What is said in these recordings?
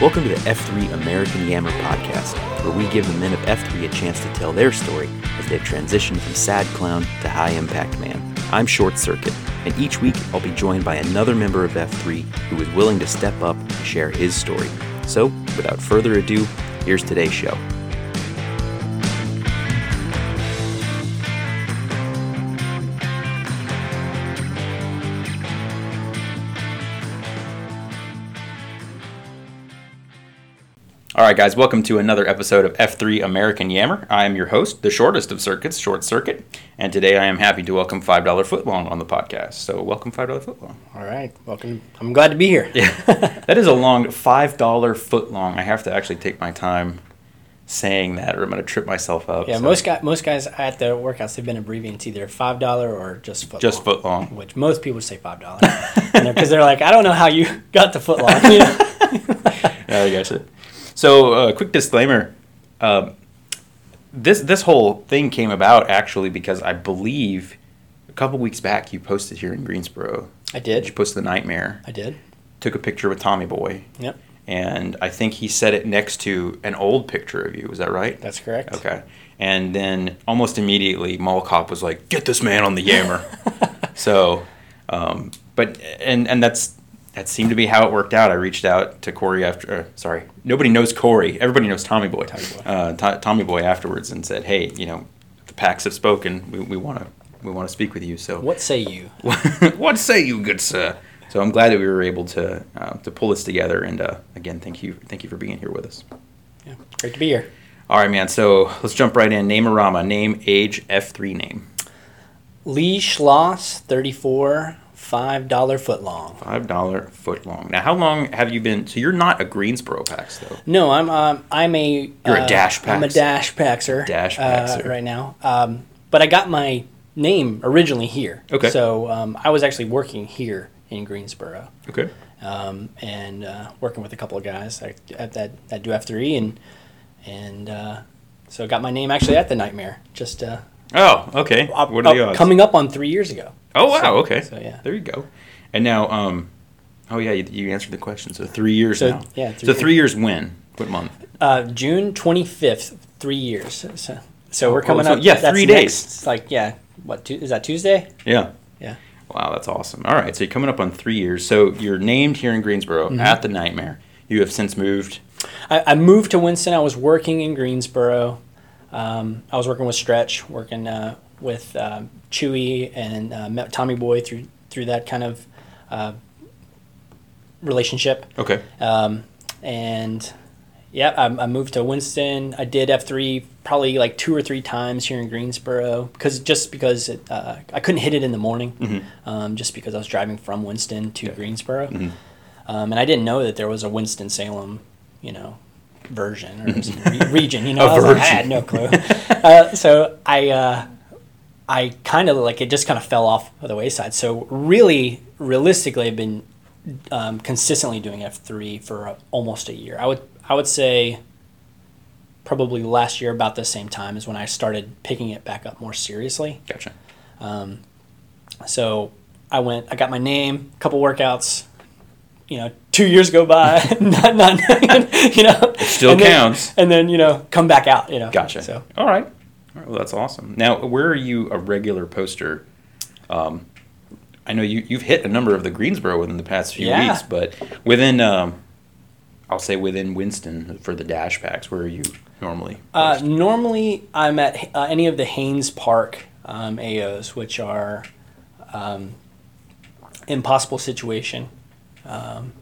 Welcome to the F3 American Yammer podcast, where we give the men of F3 a chance to tell their story as they've transitioned from sad clown to high impact man. I'm Short Circuit, and each week I'll be joined by another member of F3 who is willing to step up and share his story. So, without further ado, here's today's show. All right, guys, welcome to another episode of F3 American Yammer. I am your host, the shortest of circuits, Short Circuit, and today I am happy to welcome $5 Footlong on the podcast. So, welcome $5 Footlong. All right, welcome. I'm glad to be here. Yeah, that is a long $5 footlong. I have to actually take my time saying that or I'm going to trip myself up. Yeah, so- most guy, most guys at the workouts they've been abbreviating it's either five dollar or just foot. Just long, footlong. which most people say five dollar, because they're like, I don't know how you got the foot long. You know? Yeah, I guess it. So, uh, quick disclaimer: um, this this whole thing came about actually because I believe a couple weeks back you posted here in Greensboro. I did. You posted the nightmare. I did. Took a picture with Tommy Boy, Yep, and I think he set it next to an old picture of you. Was that right? that's correct. Okay. And then almost immediately, Mall Cop was like, "Get this man on the Yammer." so, um, but and and that's that seemed to be how it worked out. I reached out to Corey after. Uh, sorry, nobody knows Corey. Everybody knows Tommy Boy. Tommy Boy. Uh, To- Tommy Boy afterwards and said, "Hey, you know, the packs have spoken. We want to we want to speak with you." So, What say you? what say you, good sir? So I'm glad that we were able to uh, to pull this together. And uh, again, thank you thank you for being here with us. Yeah, great to be here. All right, man. So let's jump right in. Name Arama. Name, age, F3 name. Lee Schloss, thirty four, five dollar foot long. Five dollar foot long. Now, how long have you been? So you're not a Greensboro Pax though. No, I'm um, I'm a You're a uh, dash I'm a paxer. dash paxer. Dash uh, right now. Um, but I got my name originally here. Okay. So um, I was actually working here in Greensboro. Okay. um, and uh, working with a couple of guys at that that do F three and and uh, so I got my name actually at the Nightmare just uh, Oh, okay. What are the odds? coming up on three years ago. Oh wow. So- okay. so, yeah. There you go. And now, um, oh yeah, you, you answered the question. So three years So, now. yeah, so three three years when? What month? Uh, June twenty fifth, three years. So, so we're Oh, coming so- up. yeah, that's three days. It's like yeah, what tu- is that Tuesday? Yeah. Yeah. Wow, that's awesome. All right, so you're coming up on three years. So you're named here in Greensboro Mm-hmm. at the Nightmare. You have since moved. I, I moved to Winston. I was working in Greensboro. Um, I was working with Stretch, working uh, with um, Chewy and uh, Tommy Boy through through that kind of uh, relationship. Okay. Um, and yeah, I, I moved to Winston. I did F three probably like two or three times here in Greensboro because just because it, uh, I couldn't hit it in the morning, Mhm. um, just because I was driving from Winston to Okay. Greensboro, Mhm. um, and I didn't know that there was a Winston Salem, you know, version or region. You know, I, like, I had no clue. uh, so I. I kind of like it just kind of fell off of the wayside. So really, realistically, I've been um, consistently doing F three for almost a year. I would I would say probably last year about the same time is when I started picking it back up more seriously. Gotcha. Um, so I went, I got my name, a couple workouts. You know, two years go by, not, not, you know, it still counts. and then you know, come back out. You know, Gotcha. So All right. Well, that's awesome. Now, where are you a regular poster? Um, I know you, you've hit a number of the Greensboro within the past few Yeah. weeks, but within, um, I'll say within Winston for the dash packs, where are you normally? Uh, normally, I'm at uh, any of the Hanes Park um, AOs, which are um, impossible situation, um,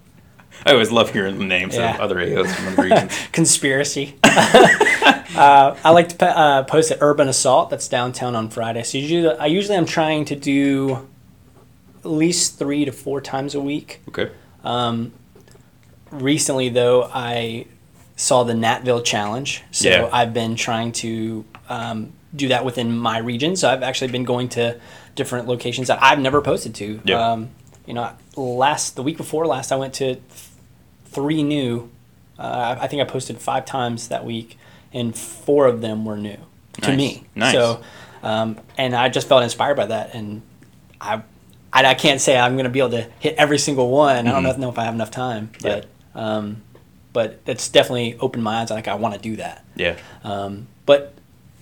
I always love hearing the names Yeah. of other AOs from other regions. conspiracy. uh, I like to pa- uh, post at Urban Assault. That's downtown on Friday. So usually, I usually am trying to do at least three to four times a week. okay. Um, recently, though, I saw the Natville Challenge, so Yeah. I've been trying to um, do that within my region. So I've actually been going to different locations that I've never posted to. Yeah. Um, you know, last the week before last, I went to three new. Uh, I think I posted five times that week, and four of them were new to Nice. me. Nice. So, um, and I just felt inspired by that, and I, I, I can't say I'm going to be able to hit every single one. I don't know, know if I have enough time, Mm-hmm. Yeah. but um, but it's definitely opened my eyes. Like I want to do that. Yeah. Um, but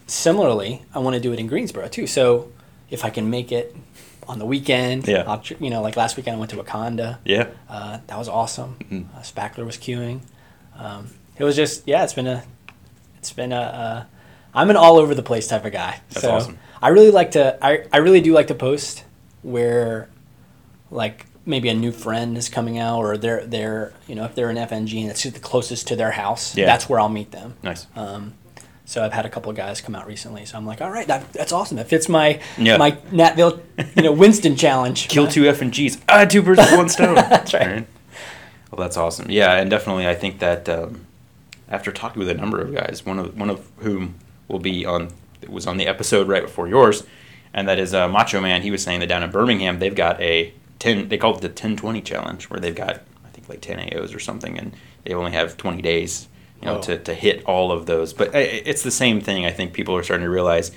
similarly, I want to do it in Greensboro too. So if I can make it on the weekend, Yeah. You know, like last weekend I went to Wakanda. Yeah. Uh, that was awesome. Mhm. Uh, Spackler was queuing. Um, it was just yeah, it's been a, it's been a. Uh, I'm an all over the place type of guy. That's so awesome. I really like to. I I really do like to post where, like maybe a new friend is coming out or they're they're you know if they're an FNG and it's the closest to their house. Yeah. That's where I'll meet them. Nice. Um, so I've had a couple of guys come out recently. So I'm like, all right, that, that's awesome. That fits my Yeah. my Natville, you know, Winston challenge. Kill two F and G's. Ah, two birds with one stone. That's right. Well, that's awesome. Yeah, and definitely, I think that um, after talking with a number of guys, one of one of whom will be on was on the episode right before yours, and that is uh, Macho Man. He was saying that down in Birmingham they've got a ten. They call it the ten twenty challenge, where they've got I think like ten AOs or something, and they only have twenty days, you know, Oh. to, to hit all of those. But it's the same thing. I think people are starting to realize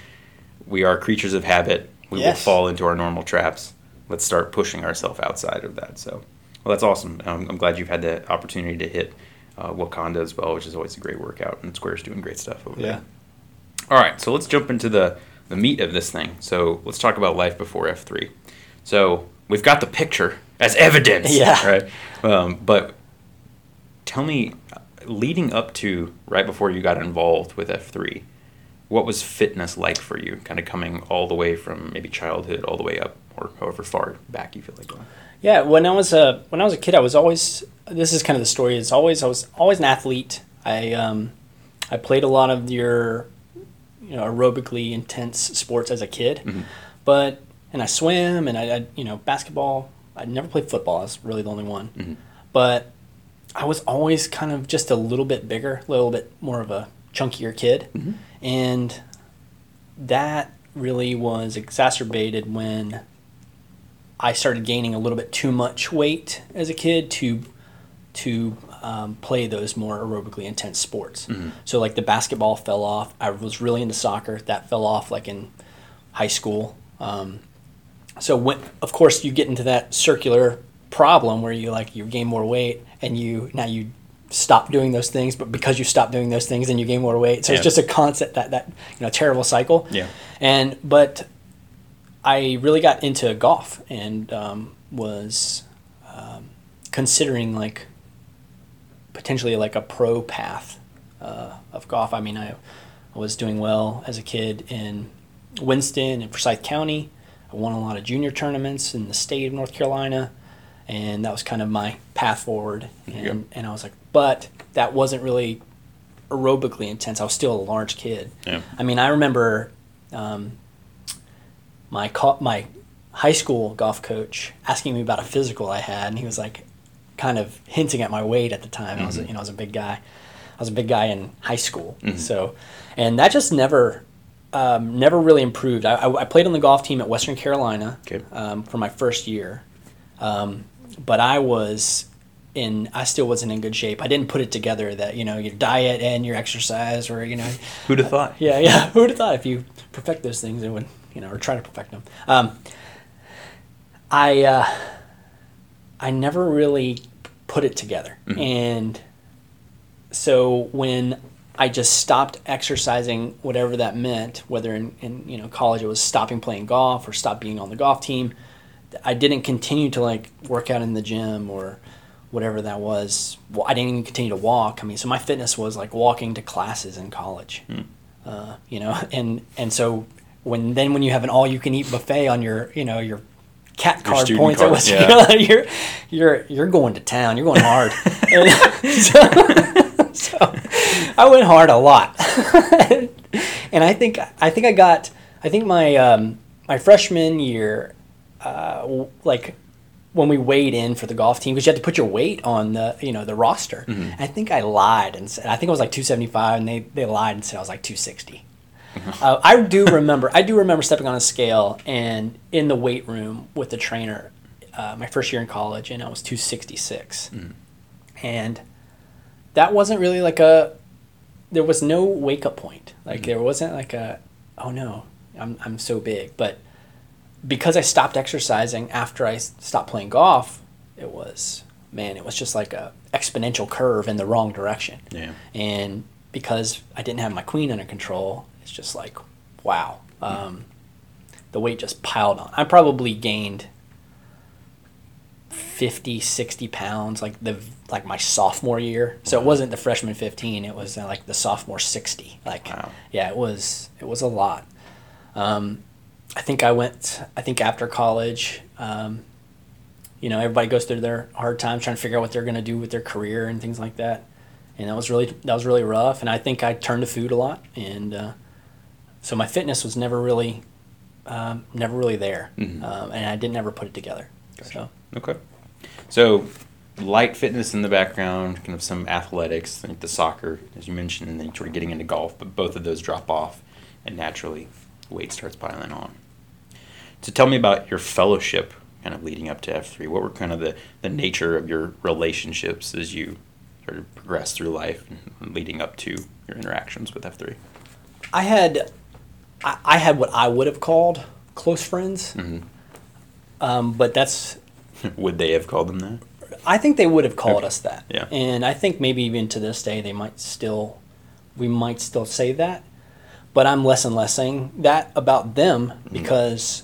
we are creatures of habit. We Yes. will fall into our normal traps. Let's start pushing ourselves outside of that. So, well, that's awesome. Um, I'm glad you've had the opportunity to hit uh, Wakanda as well, which is always a great workout, and Square's doing great stuff over Yeah. there. All right, so let's jump into the the meat of this thing. So let's talk about life before F3. So we've got the picture as evidence, Yeah. right? Um, but tell me, leading up to right before you got involved with F3, what was fitness like for you? Kind of coming all the way from maybe childhood all the way up, or however far back you feel like going. Yeah, when I was a when I was a kid, I was always. This is kind of the story. It's always I was always an athlete. I um, I played a lot of your, you know, aerobically intense sports as a kid, Mhm. but and I swim and I, I you know basketball. I never played football. I was really the only one, Mhm. but I was always kind of just a little bit bigger, a little bit more of a chunkier kid, Mhm. and that really was exacerbated when I started gaining a little bit too much weight as a kid to to um, play those more aerobically intense sports. Mhm. So like the basketball fell off. I was really into soccer. That fell off like in high school. Um, so when, of course, you get into that circular problem where you like you gain more weight and you now you stop doing those things, but because you stop doing those things, then you gain more weight. So Yeah. it's just a constant that that you know terrible cycle. Yeah. And but I really got into golf and um, was um, considering like potentially like a pro path uh, of golf. I mean, I, I was doing well as a kid in Winston and Forsyth County. I won a lot of junior tournaments in the state of North Carolina, and that was kind of my path forward. And, and I was like, but that wasn't really aerobically intense. I was still a large kid. Yeah. I mean, I remember um, my co- my high school golf coach asking me about a physical I had, and he was like, kind of hinting at my weight at the time. I was, Mhm. you know, I was a big guy. I was a big guy in high school, Mhm. so, and that just never, um, never really improved. I, I, I played on the golf team at Western Carolina Okay. um, for my first year, um, but I was in. I still wasn't in good shape. I didn't put it together that you know your diet and your exercise, or you know, Who'd have thought? yeah, yeah. Who would have thought if you perfect those things, and would, you know, or try to perfect them. Um, I, uh, I never really put it together, Mhm. and so when I just stopped exercising, whatever that meant, whether in, in you know college it was stopping playing golf or stop being on the golf team, I didn't continue to like work out in the gym or whatever that was. Well, I didn't even continue to walk. I mean, so my fitness was like walking to classes in college. Hmm. Uh, you know, and and so when then when you have an all you can eat buffet on your you know your cat card student points card, West yeah. You're you're you're going to town. You're going hard. so, so I went hard a lot, and I think I think I got I think my um, my freshman year, uh, like when we weighed in for the golf team because you had to put your weight on the you know the roster. Mhm. I think I lied and said I think it was like 275, and they they lied and said I was like 260. Uh, I do remember. I do remember stepping on a scale and in the weight room with the trainer, uh, my first year in college, and I was 266, Mhm. and that wasn't really like a. There was no wake up point. Like Mhm. there wasn't like a, oh no, I'm I'm so big. But because I stopped exercising after I stopped playing golf, it was man, it was just like a exponential curve in the wrong direction. Yeah. And because I didn't have my queen under control, it's just like, wow. Um, the weight just piled on. I probably gained 50, 60 pounds like the like my sophomore year. So it wasn't the freshman 15, it was uh, like the sophomore 60. Like Wow. yeah, it was it was a lot. Um, I think I went I think after college um, you know, everybody goes through their hard times trying to figure out what they're going to do with their career and things like that. And that was really that was really rough. And I think I turned to food a lot, and uh, so my fitness was never really um, never really there, Mhm. um, and I didn't ever put it together. So Okay. So, light fitness in the background, kind of some athletics, like the soccer, as you mentioned, and then sort of getting into golf, but both of those drop off, and naturally, weight starts piling on. So, tell me about your fellowship kind of leading up to F3. What were kind of the, the nature of your relationships as you sort of progressed through life and leading up to your interactions with F3? I had I, I had what I would have called close friends, hmm um, but that's Would they have called them that? I think they would have called Okay. us that. Yeah. And I think maybe even to this day they might still we might still say that. But I'm less and less saying that about them because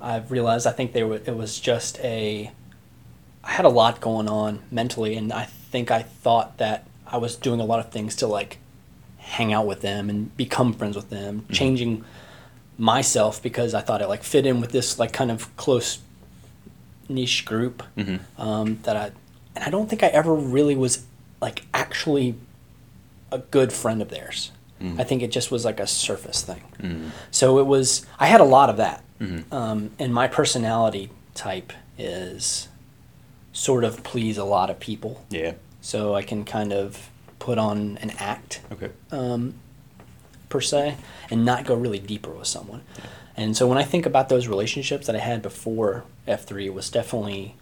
I've realized I think they were it was just a I had a lot going on mentally and I think I thought that I was doing a lot of things to like hang out with them and become friends with them, changing myself because I thought I like fit in with this like kind of close niche group Mhm. um, that I and I don't think I ever really was like actually a good friend of theirs. Mm. I think it just was like a surface thing. Mm. So it was I had a lot of that, Mhm. um, and my personality type is sort of please a lot of people. Yeah. So I can kind of put on an act Okay. um, per se and not go really deeper with someone. And so when I think about those relationships that I had before F3, it was definitely,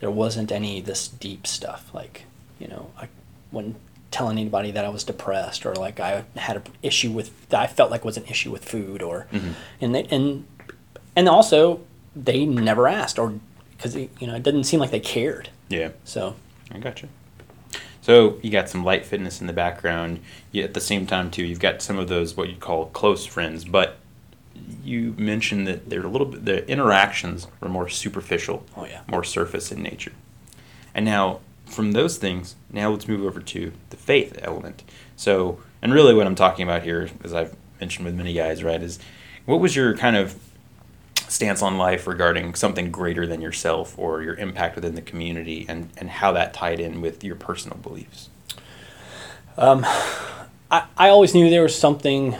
there wasn't any this deep stuff. Like, you know, I wouldn't tell anybody that I was depressed or like I had an issue with, that I felt like was an issue with food or, Mhm. and they, and, and also they never asked or, because, you know, it didn't seem like they cared. Yeah. So, I gotcha. So you got some light fitness in the background. At the same time, too, you've got some of those what you call close friends. But you mentioned that they're a little bit the interactions were more superficial, Oh, yeah. more surface in nature. And now from those things, now let's move over to the faith element. So, and really, what I'm talking about here, as I've mentioned with many guys, right, is what was your kind of stance on life regarding something greater than yourself or your impact within the community and, and how that tied in with your personal beliefs. Um, I, I always knew there was something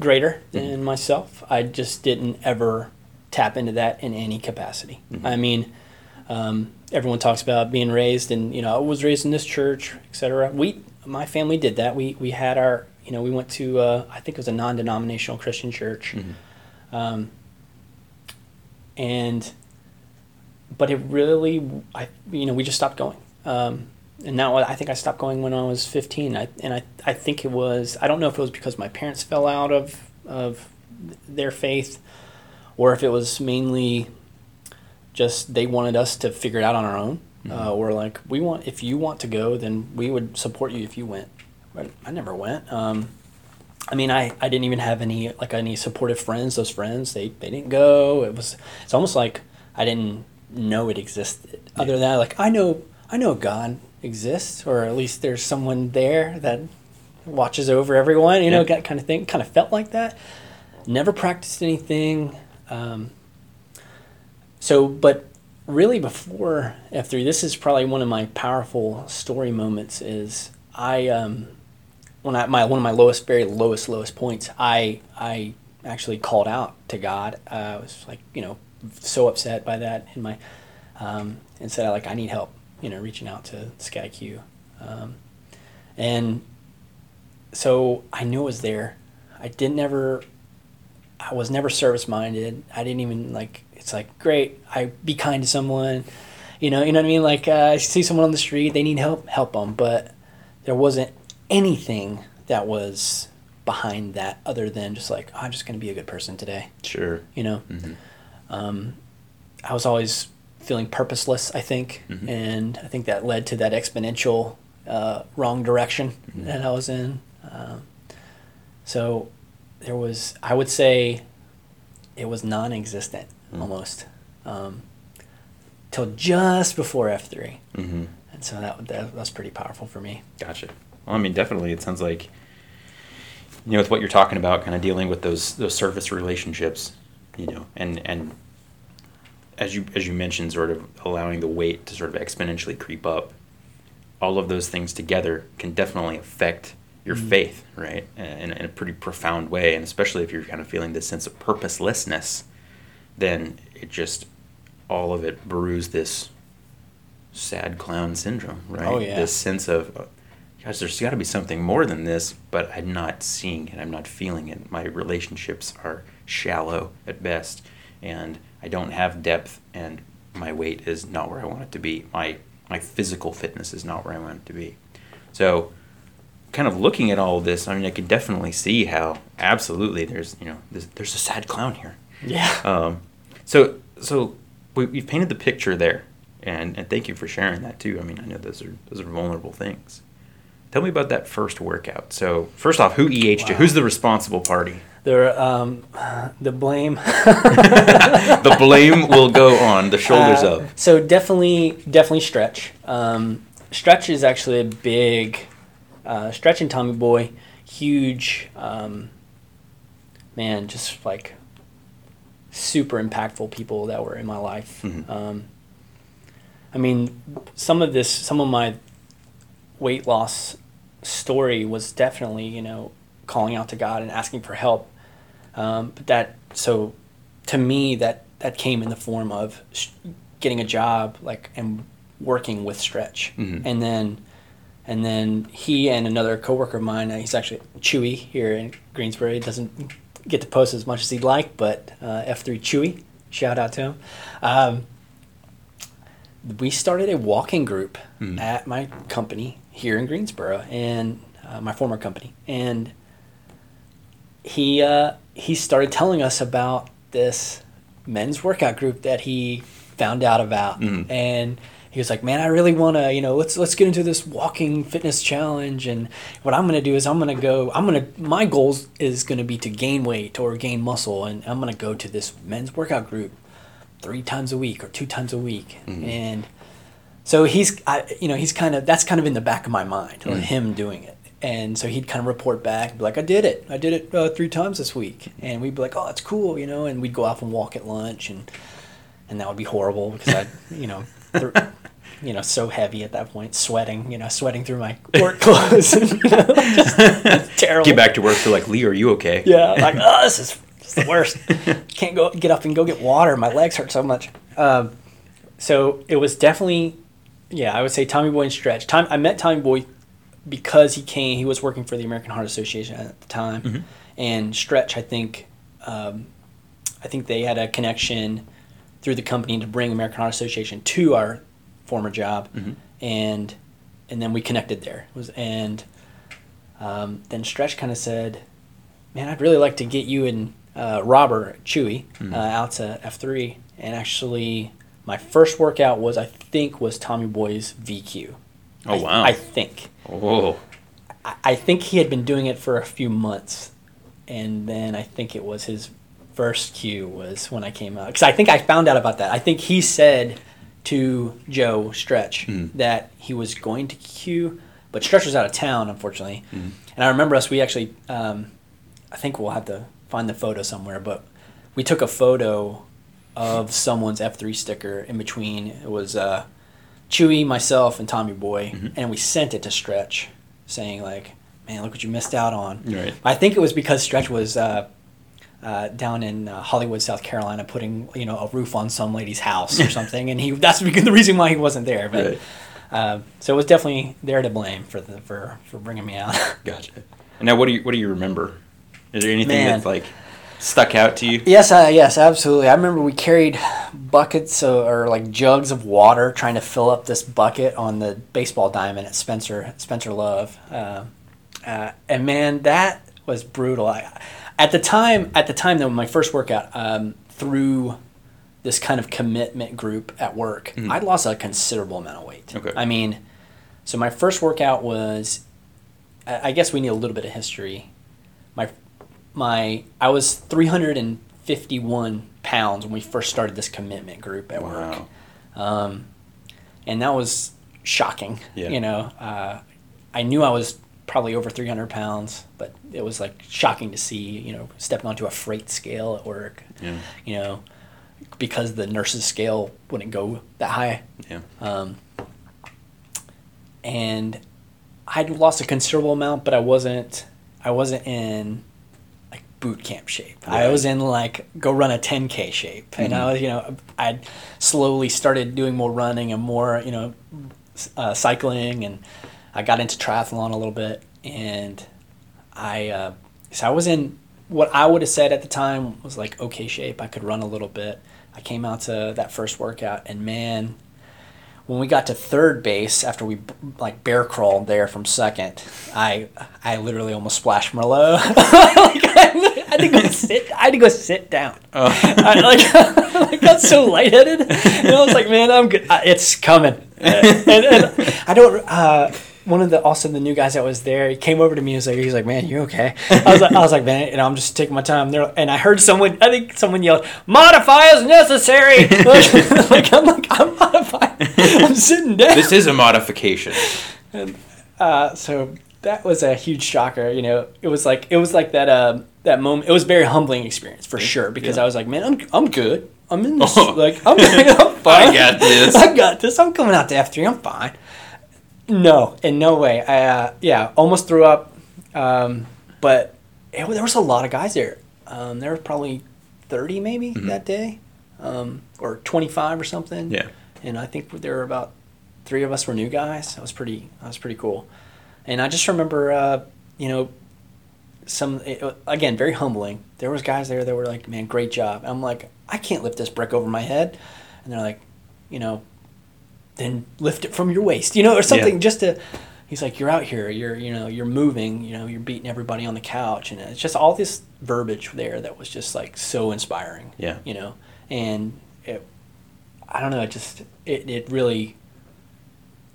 greater than mm-hmm. myself. I just didn't ever tap into that in any capacity. Mm-hmm. I mean, um, everyone talks about being raised, and you know, I was raised in this church, etc. We, my family, did that. We we had our, you know, we went to, uh, I think it was a non-denominational Christian church, um, and but it really, I, you know, we just stopped going. Um, and now I think I stopped going when I was 15. I, and I, I think it was, I don't know if it was because my parents fell out of, of their faith or if it was mainly just they wanted us to figure it out on our own. Uh, or like, we want, if you want to go, then we would support you if you went. But I never went. Um, I mean, I, I didn't even have any like any supportive friends. Those friends, they, they didn't go. It was it's almost like I didn't know it existed. Other than that, like I know I know God exists, or at least there's someone there that watches over everyone. You know, Yeah. that kind of thing. Kind of felt like that. Never practiced anything. Um, so, but really before F3, this is probably one of my powerful story moments. Is I um, when I my one of my lowest, very lowest, lowest points, I I actually called out to God. Uh, I was like, you know, so upset by that in my, um, and said like I need help. You know, reaching out to SkyQ, um, and so I knew it was there. I didn't ever. I was never service minded. I didn't even like. It's like great. I be kind to someone. You know, you know what I mean. Like uh, I see someone on the street, they need help, help them. But there wasn't anything that was behind that other than just like "Oh, I'm just gonna be a good person today. Sure. You know, hmm um, I was always feeling purposeless. I think, and I think that led to that exponential uh, wrong direction that I was in. Um, so there was, I would say, it was non-existent almost um, till just before F 3 Mm-hmm. and so that that was pretty powerful for me. Gotcha. Well, I mean, definitely, it sounds like you know with what you're talking about, kind of dealing with those those surface relationships, you know, and and as you as you mentioned, sort of allowing the weight to sort of exponentially creep up. All of those things together can definitely affect your faith, right, in, in a pretty profound way, and especially if you're kind of feeling this sense of purposelessness, then it just all of it brews this sad clown syndrome, right? Oh, yeah. This sense of, uh, gosh, there's got to be something more than this, but I'm not seeing it. I'm not feeling it. My relationships are shallow at best, and I don't have depth, and my weight is not where I want it to be. My my physical fitness is not where I want it to be. So, kind of looking at all of this, I mean, I can definitely see how absolutely there's you know there's, there's a sad clown here. Yeah. Um, so so we, we've painted the picture there, and, and thank you for sharing that too. I mean, I know those are those are vulnerable things. Tell me about that first workout. So first off, who EH'd you? Wow. Who's the responsible party? There, um, the blame. The blame will go on the shoulders Uh, of. So definitely, definitely stretch. Um, stretch is actually a big uh, stretch and Tommy Boy, huge. Um, man, just like super impactful people that were in my life. Mhm. Um, I mean, some of this, some of my weight loss story was definitely, you know, calling out to God and asking for help. Um, but that, so to me, that that came in the form of sh- getting a job, like and working with Stretch, Mhm. and then, and then he and another coworker of mine, uh, he's actually Chewy here in Greensboro. He doesn't get to post as much as he'd like, but uh, F3 Chewy, shout out to him. Um, we started a walking group Mhm. at my company here in Greensboro, and uh, my former company, and he uh, he started telling us about this men's workout group that he found out about, Mhm. and he was like, "Man, I really want to, you know, let's let's get into this walking fitness challenge." And what I'm gonna do is I'm gonna go. I'm gonna my goals is gonna be to gain weight or gain muscle, and I'm gonna go to this men's workout group three times a week or two times a week, Mhm. and so he's, I, you know, he's kind of that's kind of in the back of my mind, Mm. him doing it. And so he'd kind of report back, be like, "I did it. I did it uh, three times this week." And we'd be like, "Oh, that's cool," you know. And we'd go out and walk at lunch, and and that would be horrible because I, you know, th- you know, so heavy at that point, sweating, you know, sweating through my work clothes, and, you know, just terrible. Get back to work. Feel like Lee, are you okay? Yeah, like oh, this is, this is the worst. Can't go get up and go get water. My legs hurt so much. Um, so it was definitely, yeah, I would say Tommy Boy and Stretch. Tom, I met Tommy Boy because he came. He was working for the American Heart Association at the time, Mhm. and Stretch. I think, um, I think they had a connection through the company to bring American Heart Association to our former job, Mhm. and and then we connected there. It was and um, then Stretch kind of said, "Man, I'd really like to get you and uh, Robert Chewy Mhm. uh, out to F three." And actually, my first workout was I think was Tommy Boy's VQ. Oh, I- wow. I think Oh, I, I think he had been doing it for a few months, and then I think it was his first cue was when I came out because I think I found out about that. I think he said to Joe Stretch Mhm. that he was going to cue, but Stretch was out of town unfortunately. Mhm. And I remember us. We actually, um, I think we'll have to find the photo somewhere, but we took a photo of someone's F three sticker in between. It was uh, Chewy, myself, and Tommy Boy, Mhm. and we sent it to Stretch, saying like, "Man, look what you missed out on." Right. I think it was because Stretch was uh, uh, down in uh, Hollywood, South Carolina, putting you know a roof on some lady's house or something, and he that's the reason why he wasn't there. But Right. uh, so it was definitely there to blame for the for for bringing me out. gotcha. And now, what do you what do you remember? Is there anything Man. that's like stuck out to you? Yes, uh, yes, absolutely. I remember we carried buckets of, or like jugs of water, trying to fill up this bucket on the baseball diamond at Spencer Spencer Love, uh, uh, and man, that was brutal. I, at the time, at the time though, my first workout um, through this kind of commitment group at work, I'd lost a considerable amount of weight. Mm-hmm. Okay. I mean, so my first workout was, I I guess we need a little bit of history. My, my, I was 351 pounds when we first started this commitment group at work. Wow. Um, and that was shocking. Yeah. You know, uh, I knew I was probably over 300 pounds, but it was like shocking to see, you know, stepping onto a freight scale at work, Yeah. you know, because the nurse's scale wouldn't go that high. Yeah. Um, and I'd lost a considerable amount, but I wasn't, I wasn't in like boot camp shape. I was in like go run a 10k shape, and I was, you know, I'd slowly started doing more running and more, you know, uh, cycling, and I got into triathlon a little bit, and I, uh, so I was in what I would have said at the time was like okay shape. I could run a little bit. I came out to that first workout, and man, when we got to third base after we like bear crawled there from second, I I literally almost splashed Merlot. like, I, had to go sit. I had to go sit down. I, like I got so lightheaded, and I was like, man, I'm good. It's coming. and, and I don't. Uh, one of the also the new guys that was there, he came over to me and was like, he's like, man, you okay? I was like, I was like, man, and I'm just taking my time there. And I heard someone, I think someone yelled, modify as necessary. like, like, I'm like, I'm modifying. I'm sitting down. This is a modification. Uh, so that was a huge shocker. You know, it was like it was like that um, that moment. It was a very humbling experience for sure because Yeah. I was like, man, I'm I'm good. I'm in this. Oh. Like I'm, I'm fine. I got this. I got this. I'm coming out to F three. I'm fine. No, in no way. I uh, yeah, almost threw up. Um, but it, there was a lot of guys there. Um, there were probably thirty maybe that day, um, or twenty five or something Yeah. and I think there were about three of us were new guys. That was pretty. That was pretty cool. And I just remember, uh, you know, some it, again very humbling. There was guys there that were like, "Man, great job." I'm like, I can't lift this brick over my head, and they're like, you know, then lift it from your waist, you know, or something Yeah. just to. He's like, you're out here, you're you know, you're moving, you know, you're beating everybody on the couch, and it's just all this verbiage there that was just like so inspiring. Yeah. You know, and it, I don't know, it just it it really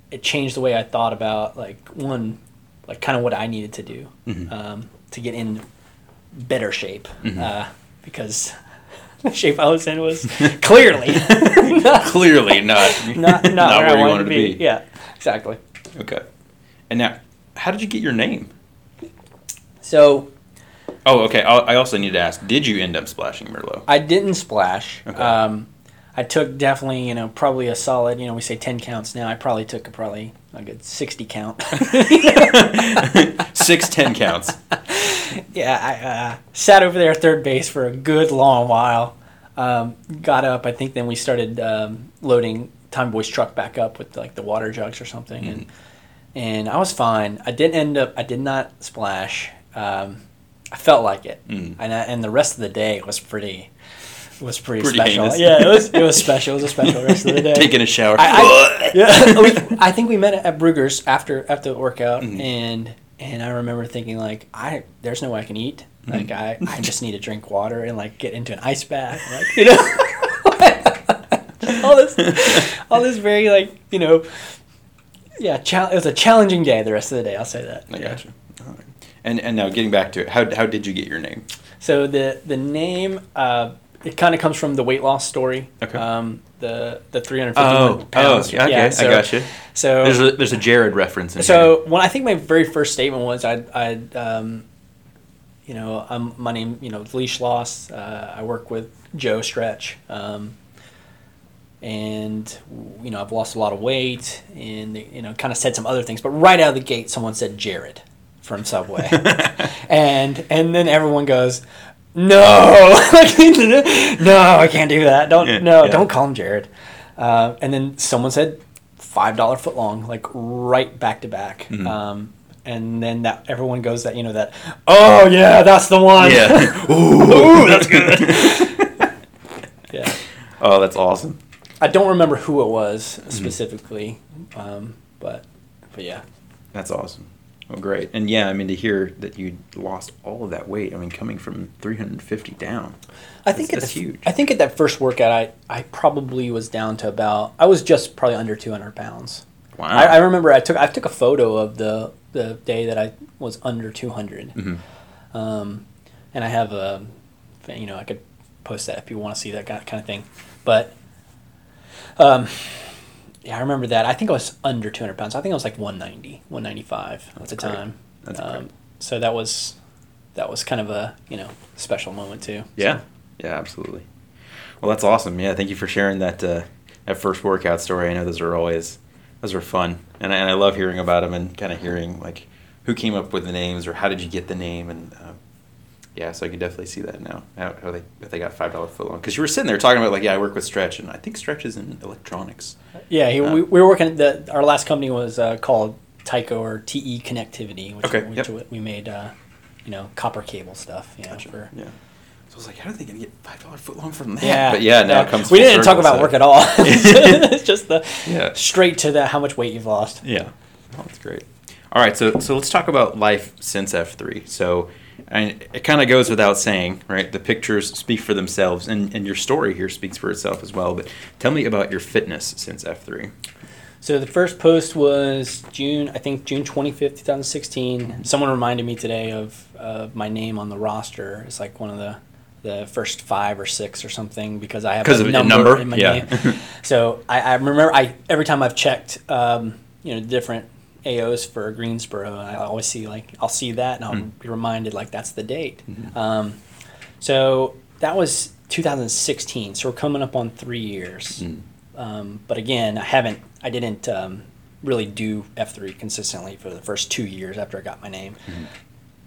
it changed the way I thought about like one like kind of what I needed to do Mhm. um, to get in better shape Mhm. uh, because shape I was in was clearly not Clearly not. not, not, Not where, where I you wanted wanted to be. be. Yeah, exactly. Okay. And now, how did you get your name? So Oh, okay. I I also need to ask: Did you end up splashing Merlot? I didn't splash. Okay. Um, I took definitely, you know, probably a solid, you know, we say 10 counts now. I probably took a probably a good 60 count. Six ten counts. yeah, I uh, sat over there at third base for a good long while. Um, got up, I think then we started um, loading Tommy Boy's truck back up with like the water jugs or something. And, and I was fine. I didn't end up, I did not splash. Um, I felt like it. Mm. And, I, and the rest of the day was pretty, was pretty, Pretty special. heinous. Yeah, it was, it was special. It was a special rest of the day. Taking a shower. I, I, yeah, we, I think we met at Bruegger's after after the workout, Mhm. and and I remember thinking like, I there's no way I can eat. Like I, I just need to drink water and like get into an ice bath, like you know, all this, all this very like you know, yeah. Chal- it was a challenging day. The rest of the day, I'll say that. I Yeah. got you. Right. And and now getting back to it, how how did you get your name? So the the name uh, it kind of comes from the weight loss story. Okay. Um, the the 351 Oh, pounds. oh, okay, Yeah, I got you. So There's a there's a Jared reference in here. So when I think my very first statement was I I um, you know I'm my name you know Lee Schloss. Uh, I work with Joe Stretch. Um, and you know I've lost a lot of weight, and you know kind of said some other things. But right out of the gate, someone said Jared from Subway, and and then everyone goes, "No, no, I can't do that. Don't Yeah, no, yeah. don't call him Jared." Uh, and then someone said five dollar foot long, like right back to back. Mhm. Um, and then that everyone goes that you know that oh yeah that's the one yeah. Ooh, that's good yeah Oh, that's awesome. I don't remember who it was Mm-hmm. specifically um, but but yeah That's awesome. Well, great. And yeah, I mean, to hear that you lost all of that weight, I mean, coming from 350 down. I think that's, at that's the, huge. I think at that first workout, I, I probably was down to about I was just probably under 200 pounds. wow. I, I remember I took I took a photo of the the day that I was under 200, Mhm. um, and I have a you know I could post that if you want to see that kind kind of thing, but um, yeah, I remember that. I think I was under 200 pounds. I think I was like 190, 195 at the great. time. That's um, great. So that was that was kind of a you know special moment too. Yeah, yeah, absolutely. Well, that's awesome. Yeah, thank you for sharing that uh, that first workout story. I know those are always those are fun, and I, and I love hearing about them and kind of hearing like who came up with the names or how did you get the name and. Uh, yeah, so I can definitely see that now. How, how they if they got five dollar foot long because you were sitting there talking about like yeah I work with Stretch and I think Stretch is in electronics. Yeah, he, Uh, we, we were working. The our last company was uh, called Tyco or TE Connectivity, which, Okay, which yep. we made, uh, you know, copper cable stuff. You know, Gotcha. for, Yeah. So I was like, how are they gonna get five dollar foot long from that? yeah, But yeah, now it comes. We didn't talk about so- work at all. it's just the Yeah. straight to the how much weight you've lost. Yeah, oh, that's great. All right, so so let's talk about life since F three. So, and it kind of goes without saying, right? The pictures speak for themselves, and and your story here speaks for itself as well. But tell me about your fitness since F three. So the first post was June, I think June twenty fifth, two thousand sixteen. Someone reminded me today of uh, my name on the roster. It's like one of the the first five or six or something because I have a of a number, number? in my Yeah. name. so I, I remember I every time I've checked, um, you know, different AOs for Greensboro, I always see like I'll see that and I'll Mm. be reminded like that's the date. Mhm. Um, so that was 2016. So we're coming up on three years. Mm. Um, but again, I haven't, I didn't um, really do F3 consistently for the first two years after I got my name. Mhm.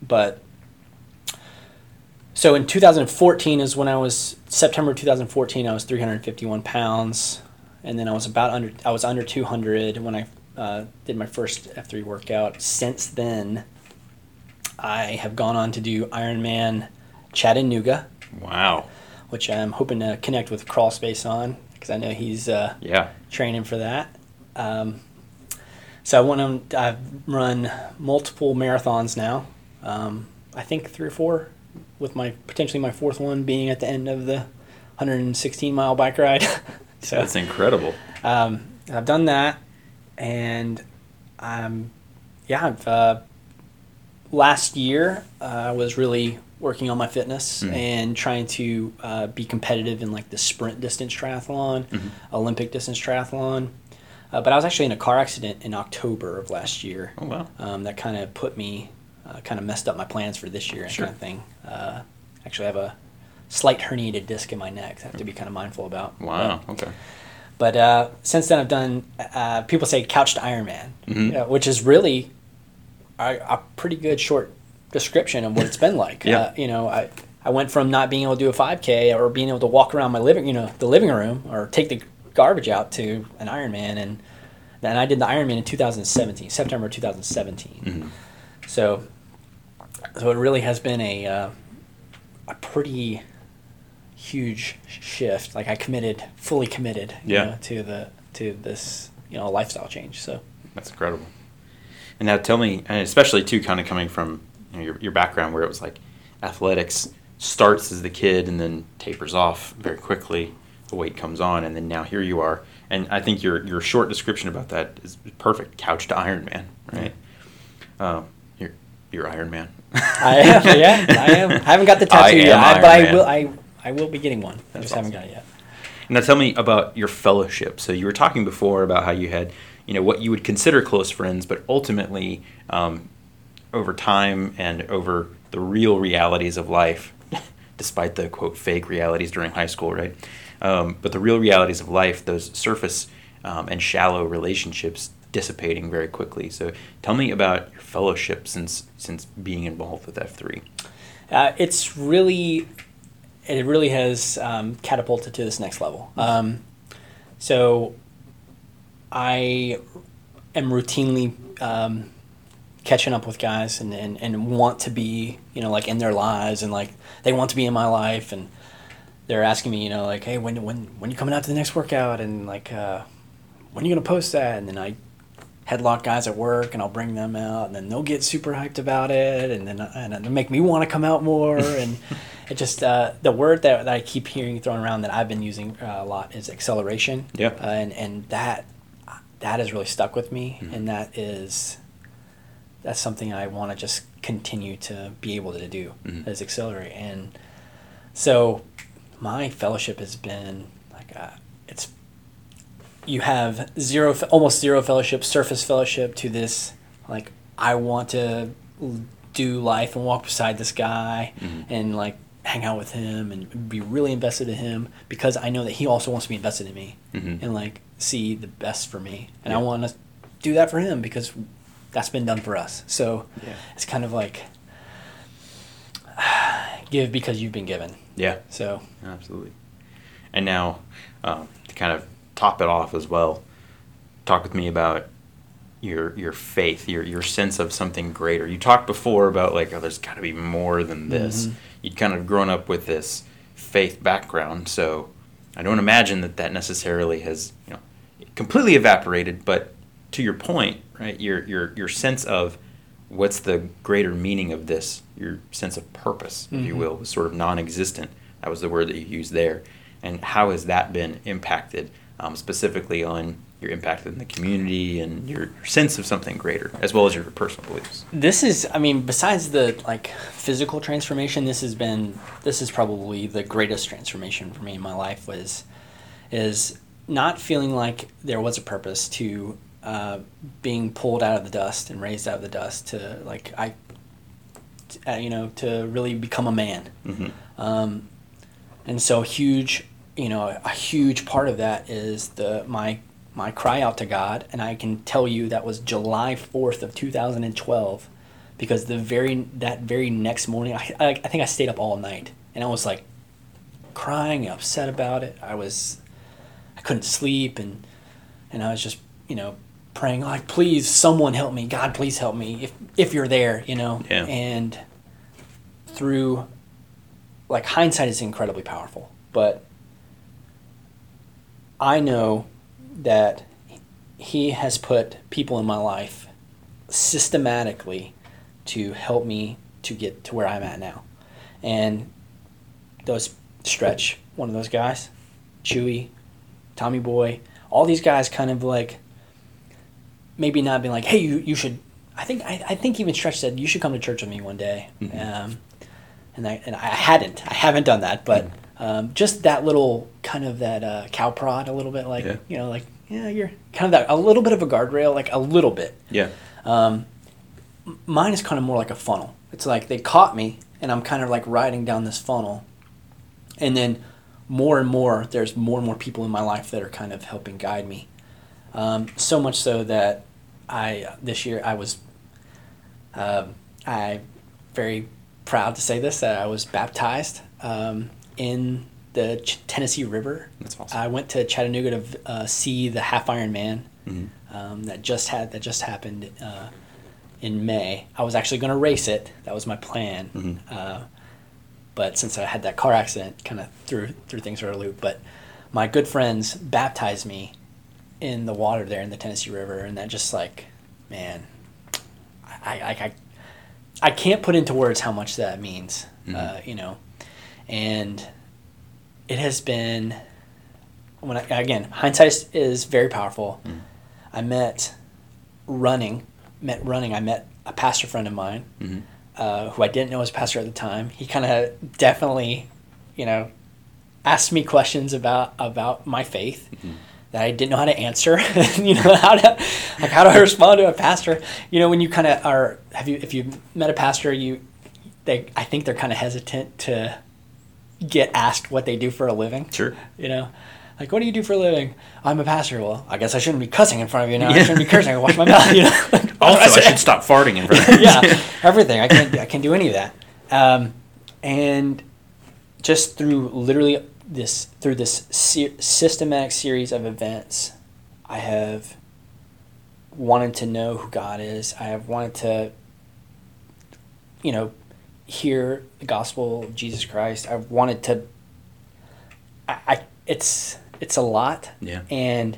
But so in 2014 is when I was, September 2014, I was 351 pounds. And then I was about under, I was under 200 when I uh, did my first F3 workout. Since then, I have gone on to do Ironman Chattanooga, Wow. which I'm hoping to connect with Crawl Space on because I know he's uh, Yeah. training for that. Um, so I want to. I've run multiple marathons now. Um, I think three or four, with my potentially my fourth one being at the end of the 116 mile bike ride. so That's incredible. um, I've done that, and um, yeah, I've, uh, last year uh, I was really working on my fitness Mhm. and trying to uh, be competitive in like the sprint distance triathlon, Mhm. Olympic distance triathlon. Uh, but I was actually in a car accident in October of last year. Oh wow. Um, that kind of put me, uh, kind of messed up my plans for this year and Sure. kind of thing. Uh, actually, I have a slight herniated disc in my neck. that I have to be kind of mindful about. Wow. Okay. But uh, since then, I've done. Uh, people say couched Ironman, Mhm. uh, which is really a, a pretty good short description of what it's been like. Yeah. Uh, you know, I I went from not being able to do a 5K or being able to walk around my living, you know, the living room or take the garbage out to an Ironman, and then I did the Ironman in 2017, September 2017. Mhm. So, so it really has been a uh, a pretty huge shift. Like I committed, fully committed, you Yeah. know, to the to this you know lifestyle change. So That's incredible. And now tell me, and especially too, kind of coming from you know, your your background where it was like athletics starts as the kid and then tapers off very quickly. The weight comes on, and then now here you are. And I think your your short description about that is perfect. Couch to Iron Man, right? Uh, you're you're Iron Man. I am, yeah, I am. I haven't got the I tattoo am yet, I- but I Man. will. I I will be getting one. I just haven't got it yet. Now tell me about your fellowship. So you were talking before about how you had, you know, what you would consider close friends, but ultimately, um, over time and over the real realities of life, despite the quote fake realities during high school, right? Um, but the real realities of life, those surface um, and shallow relationships dissipating very quickly. So tell me about your fellowship since since being involved with F three. Uh, it's really, it really has um, catapulted to this next level. Um, so, I am routinely um, catching up with guys and, and, and want to be, you know, like in their lives and like they want to be in my life and they're asking me, you know, like, hey, when when when you coming out to the next workout and like, uh, when are you gonna post that? And then I headlock guys at work, and I'll bring them out, and then they'll get super hyped about it, and then and then make me want to come out more, and it just uh, the word that, that I keep hearing thrown around that I've been using uh, a lot is acceleration. Yeah. Uh, and and that that has really stuck with me, Mm-hmm. and that is that's something I want to just continue to be able to do Mhm. is accelerate, and so my fellowship has been like uh, it's you have zero almost zero fellowship surface fellowship to this like i want to do life and walk beside this guy Mhm. and like hang out with him and be really invested in him because i know that he also wants to be invested in me Mhm. and like see the best for me and Yeah. i want to do that for him because that's been done for us so Yeah. it's kind of like give because you've been given Yeah. so Absolutely. And now, um, to kind of top it off as well, talk with me about your your faith, your your sense of something greater. You talked before about like, oh, there's got to be more than this. Mhm. You'd kind of grown up with this faith background, so I don't imagine that that necessarily has you know completely evaporated. But to your point, right, your your your sense of what's the greater meaning of this, your sense of purpose, if you Mhm. will, was sort of non-existent. That was the word that you used there. And how has that been impacted, um, specifically on your impact in the community and your sense of something greater, as well as your personal beliefs? this is i mean besides the like physical transformation this has been this is probably the greatest transformation for me in my life was is not feeling like there was a purpose to uh, being pulled out of the dust and raised out of the dust to like i uh, you know to really become a man Mm-hmm. um, and so huge you know a huge part of that is the my my cry out to god and i can tell you that was july 4th of 2012 because the very that very next morning i, I, I think i stayed up all night and i was like crying upset about it. I was i couldn't sleep and and i was just you know praying like please someone help me. God please help me if if you're there you know? Yeah. and through like hindsight is incredibly powerful but i know that he has put people in my life systematically to help me to get to where i'm at now. And those stretch one of those guys chewy tommy boy all these guys kind of like maybe not being like hey you, you should i think I, I think even stretch said you should come to church with me one day. Mhm. um, and I, and I hadn't i haven't done that but um, just that little kind of that uh, cow prod a little bit like Yeah. you know like yeah you're kind of that a little bit of a guardrail like a little bit Yeah. um, mine is kind of more like a funnel. It's like they caught me, and I'm kind of like riding down this funnel, and then more and more, there's more and more people in my life that are kind of helping guide me. Um, so much so that I this year I was, um, I very proud to say this that I was baptized um, in the Ch- Tennessee River. That's awesome. I went to Chattanooga to uh, see the Half Iron Man Mhm. um, that just had that just happened uh, in May. I was actually going to race it. That was my plan. Mhm. Uh, but since I had that car accident, kind of threw threw things for a loop. But my good friends baptized me in the water there in the Tennessee River, and that just like, man, I I, I, I can't put into words how much that means. Uh, Mhm. you know, and it has been when I, again hindsight is- very powerful. Mm. I met running, met running. I met a pastor friend of mine Mhm. uh, who I didn't know was a pastor at the time. He kind of definitely, you know, asked me questions about about my faith Mhm. that I didn't know how to answer. you know how to like how do I respond to a pastor? You know, when you kind of are have you if you met a pastor, you they I think they're kind of hesitant to get asked what they do for a living. Sure. You know, like what do you do for a living? I'm a pastor. Well, I guess I shouldn't be cussing in front of you now. I shouldn't be cursing. I watch my mouth. You know. Like, Also, I say? should stop farting in front of you. yeah, everything. I can't. I can't do any of that. Um, and just through literally this through this se- systematic series of events, I have wanted to know who God is. I have wanted to, you know, hear the gospel of Jesus Christ. I've wanted to. I, I it's it's a lot Yeah. and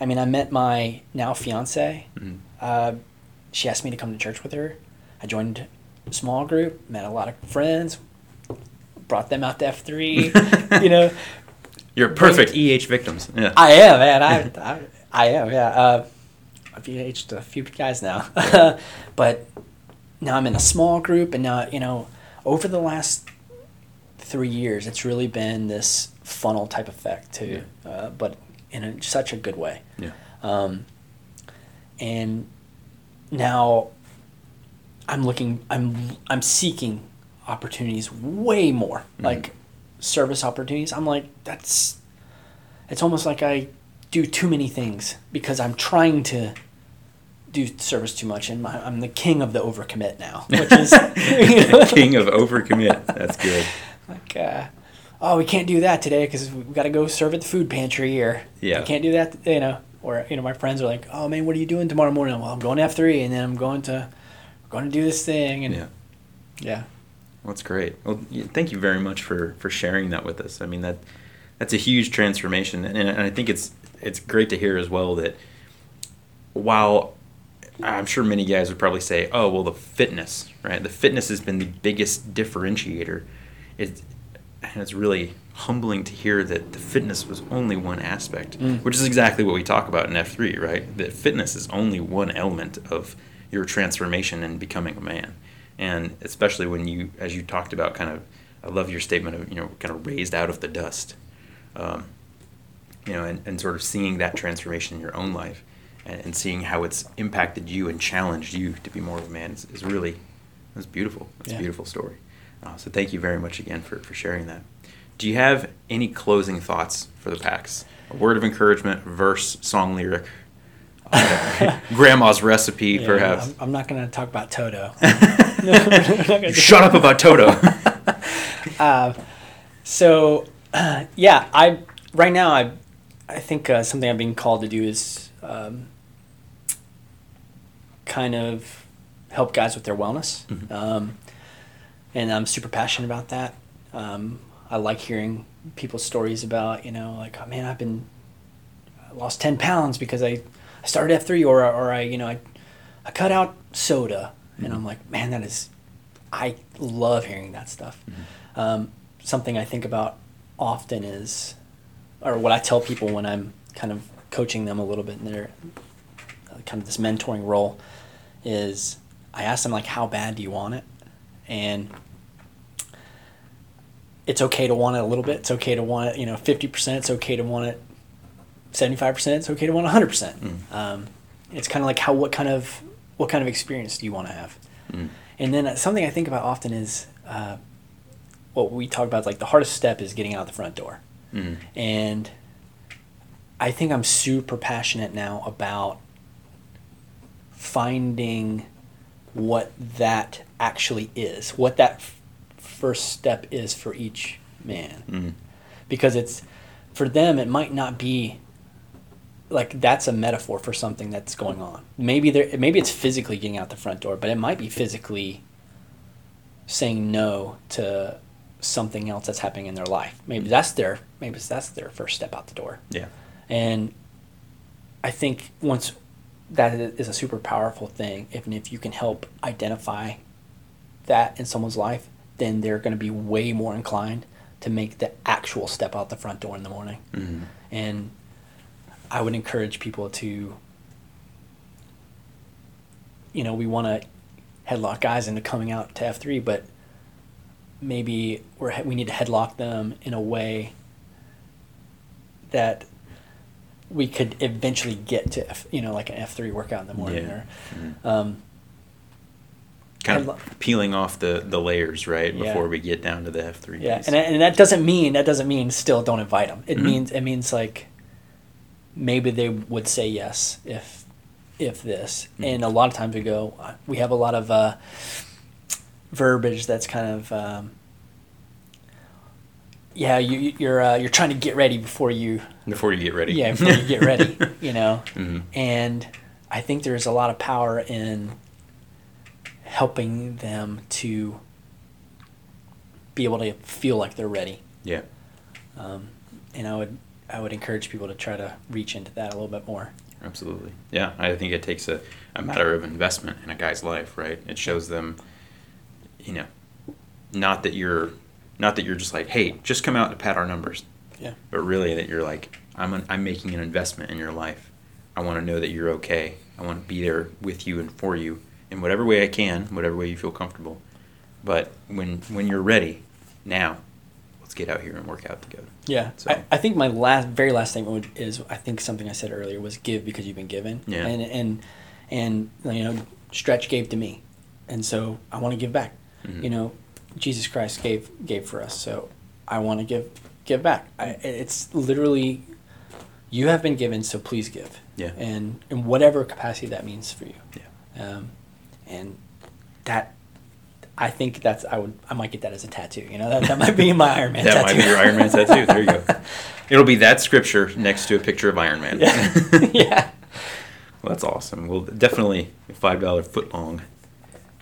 I mean, I met my now fiance. Mhm. Uh, she asked me to come to church with her. I joined a small group, met a lot of friends, brought them out to F three. you know, You're perfect EH victims. Yeah. I am, man. I, I, I am, yeah. Uh, I've EH'd a few guys now, but now I'm in a small group, and now you know, over the last three years, it's really been this funnel type effect too, uh, but in a, such a good way. yeah. Um, and now I'm looking, I'm, I'm seeking opportunities way more, like service opportunities. I'm like, that's, it's almost like I do too many things because I'm trying to do service too much, and my, I'm the king of the overcommit now, which is you know, King of overcommit. That's good. like, uh, oh, we can't do that today because we've got to go serve at the food pantry, or Yeah. we can't do that, you know. Or you know, my friends are like, oh man, what are you doing tomorrow morning? Well, I'm going to F three, and then I'm going to, going to do this thing, and Yeah. yeah, Well, that's great. Well, thank you very much for for sharing that with us. I mean that that's a huge transformation, and, and I think it's it's great to hear as well that while I'm sure many guys would probably say, "Oh, well, the fitness, right? The fitness has been the biggest differentiator." It and it's really humbling to hear that the fitness was only one aspect, Mm. which is exactly what we talk about in F3, right? That fitness is only one element of your transformation and becoming a man. And especially when you, as you talked about, kind of, I love your statement of, you know, kind of raised out of the dust. Um, you know, and, and sort of seeing that transformation in your own life and, and seeing how it's impacted you and challenged you to be more of a man is, is really, it's beautiful. It's Yeah. a beautiful story. Uh, so thank you very much again for, for sharing that. Do you have any closing thoughts for the PAX? A word of encouragement, verse, song lyric, uh, grandma's recipe, Yeah, perhaps. I'm, I'm not going to talk about Toto. No, we're not gonna do- Shut up about Toto. Uh, so, yeah, I right now I I think uh, something I'm being called to do is um, kind of help guys with their wellness, Mhm. um, and I'm super passionate about that. Um, I like hearing people's stories about you know like oh man I've been I lost ten pounds because I, I started F three or or I you know I I cut out soda and I'm like man that is I love hearing that stuff. Um, something I think about often is, or what I tell people when I'm kind of coaching them a little bit in their uh, kind of this mentoring role, is I ask them like, how bad do you want it? And it's okay to want it a little bit. It's okay to want it, you know, fifty percent. It's okay to want it seventy-five percent. It's okay to want hundred percent. Mm. Um, it's kind of like how what kind of what kind of experience do you want to have? Mm. And then uh, something I think about often is uh, what we talk about. Like the hardest step is getting out the front door, Mm. and I think I'm super passionate now about finding what that actually is, what that f- first step is for each man, Mm. because it's for them. It might not be like that's a metaphor for something that's going on. Maybe there, maybe it's physically getting out the front door, but it might be physically saying no to something else that's happening in their life. Maybe that's their maybe that's their first step out the door. Yeah. And I think once that is a super powerful thing, if and if you can help identify that in someone's life, then they're going to be way more inclined to make the actual step out the front door in the morning. Mm. And I would encourage people to, you know, we want to headlock guys into coming out to F3, but maybe we're, we need to headlock them in a way that we could eventually get to, F, you know, like an F3 workout in the morning. Yeah. Or, Mhm. um, Kind of peeling off the, the layers, right? Yeah. Before we get down to the F3 Yeah, and, and that doesn't mean that doesn't mean still don't invite them. It Mhm. means it means like maybe they would say yes if if this. Mhm. And a lot of times we go we have a lot of uh, verbiage that's kind of um, yeah you you- you're uh, you're trying to get ready before you Before you get ready. yeah before you get ready you know Mhm. and I think there's a lot of power in helping them to be able to feel like they're ready Yeah. um, and I would I would encourage people to try to reach into that a little bit more. Absolutely. Yeah, I think it takes a, a matter of investment in a guy's life, right? It shows them, you know, not that you're not that you're just like, hey, just come out and pat our numbers. Yeah. But really that you're like, I'm an, I'm making an investment in your life. I want to know that you're okay. I want to be there with you and for you in whatever way I can, whatever way you feel comfortable. But when when you're ready, now, let's get out here and work out together. Yeah, So- I, I think my last, very last statement would, is I think something I said earlier was give because you've been given. Yeah. And and and you know, Stretch gave to me, and so I want to give back. Mhm. You know, Jesus Christ gave gave for us, so I want to give give back. I, it's literally, you have been given, so please give. Yeah. And in whatever capacity that means for you. Yeah. Um, and that. I think that's I would I might get that as a tattoo. You know that, that might be my Iron Man that tattoo. might be your Iron Man tattoo. There you go. It'll be that scripture next to a picture of Iron Man. Yeah. yeah. Well, that's awesome. Well, definitely a five dollar foot long.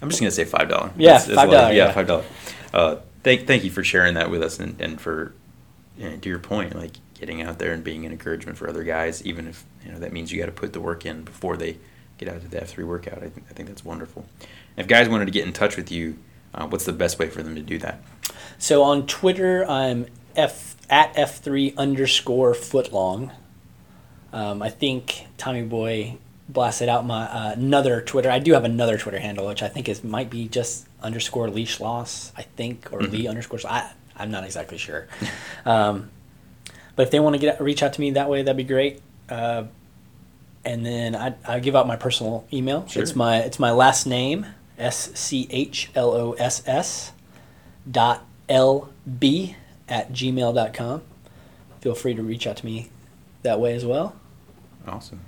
I'm just gonna say five dollar. Yeah, $5, Yeah, yeah. five dollar. Uh, thank thank you for sharing that with us, and, and for you know, to your point, like getting out there and being an encouragement for other guys, even if you know that means you got to put the work in before they get out to the F three workout. I think I think that's wonderful. If guys wanted to get in touch with you, uh, what's the best way for them to do that? So on Twitter, I'm f at f three underscore footlong. Um, I think Tommy Boy blasted out my uh, another Twitter. I do have another Twitter handle, which I think is might be just underscore Lee Schloss. I think or Mhm. Lee underscore. I I'm not exactly sure. um, but if they want to get reach out to me that way, that'd be great. Uh, and then I I give out my personal email. Sure. It's my it's my last name S C H L O S S dot lb at gmail.com. Feel free to reach out to me that way as well. Awesome.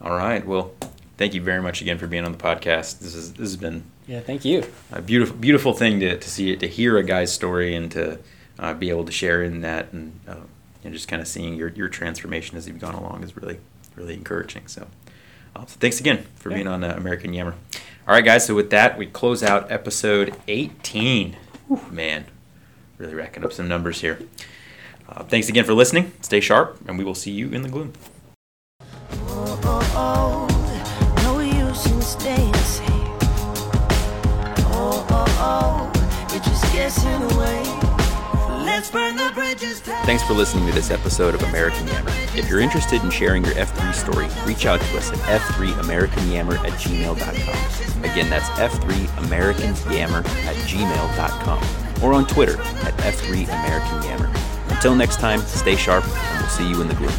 All right. Well, thank you very much again for being on the podcast. This is this has been Yeah, thank you. a beautiful beautiful thing to, to see it to hear a guy's story and to uh, be able to share in that and uh, and just kind of seeing your, your transformation as you've gone along is really really encouraging. So, uh, so thanks again for Yeah. being on uh, American Yammer. All right, guys. So with that, we close out episode 18. Man, really racking up some numbers here. Uh, thanks again for listening. Stay sharp, and we will see you in the gloom. Thanks for listening to this episode of American Yammer. If you're interested in sharing your F3 story, reach out to us at f3americanyammer at gmail.com. Again, that's f3americanyammer at gmail.com. Or on Twitter at f3americanyammer. Until next time, stay sharp, and we'll see you in the gloom.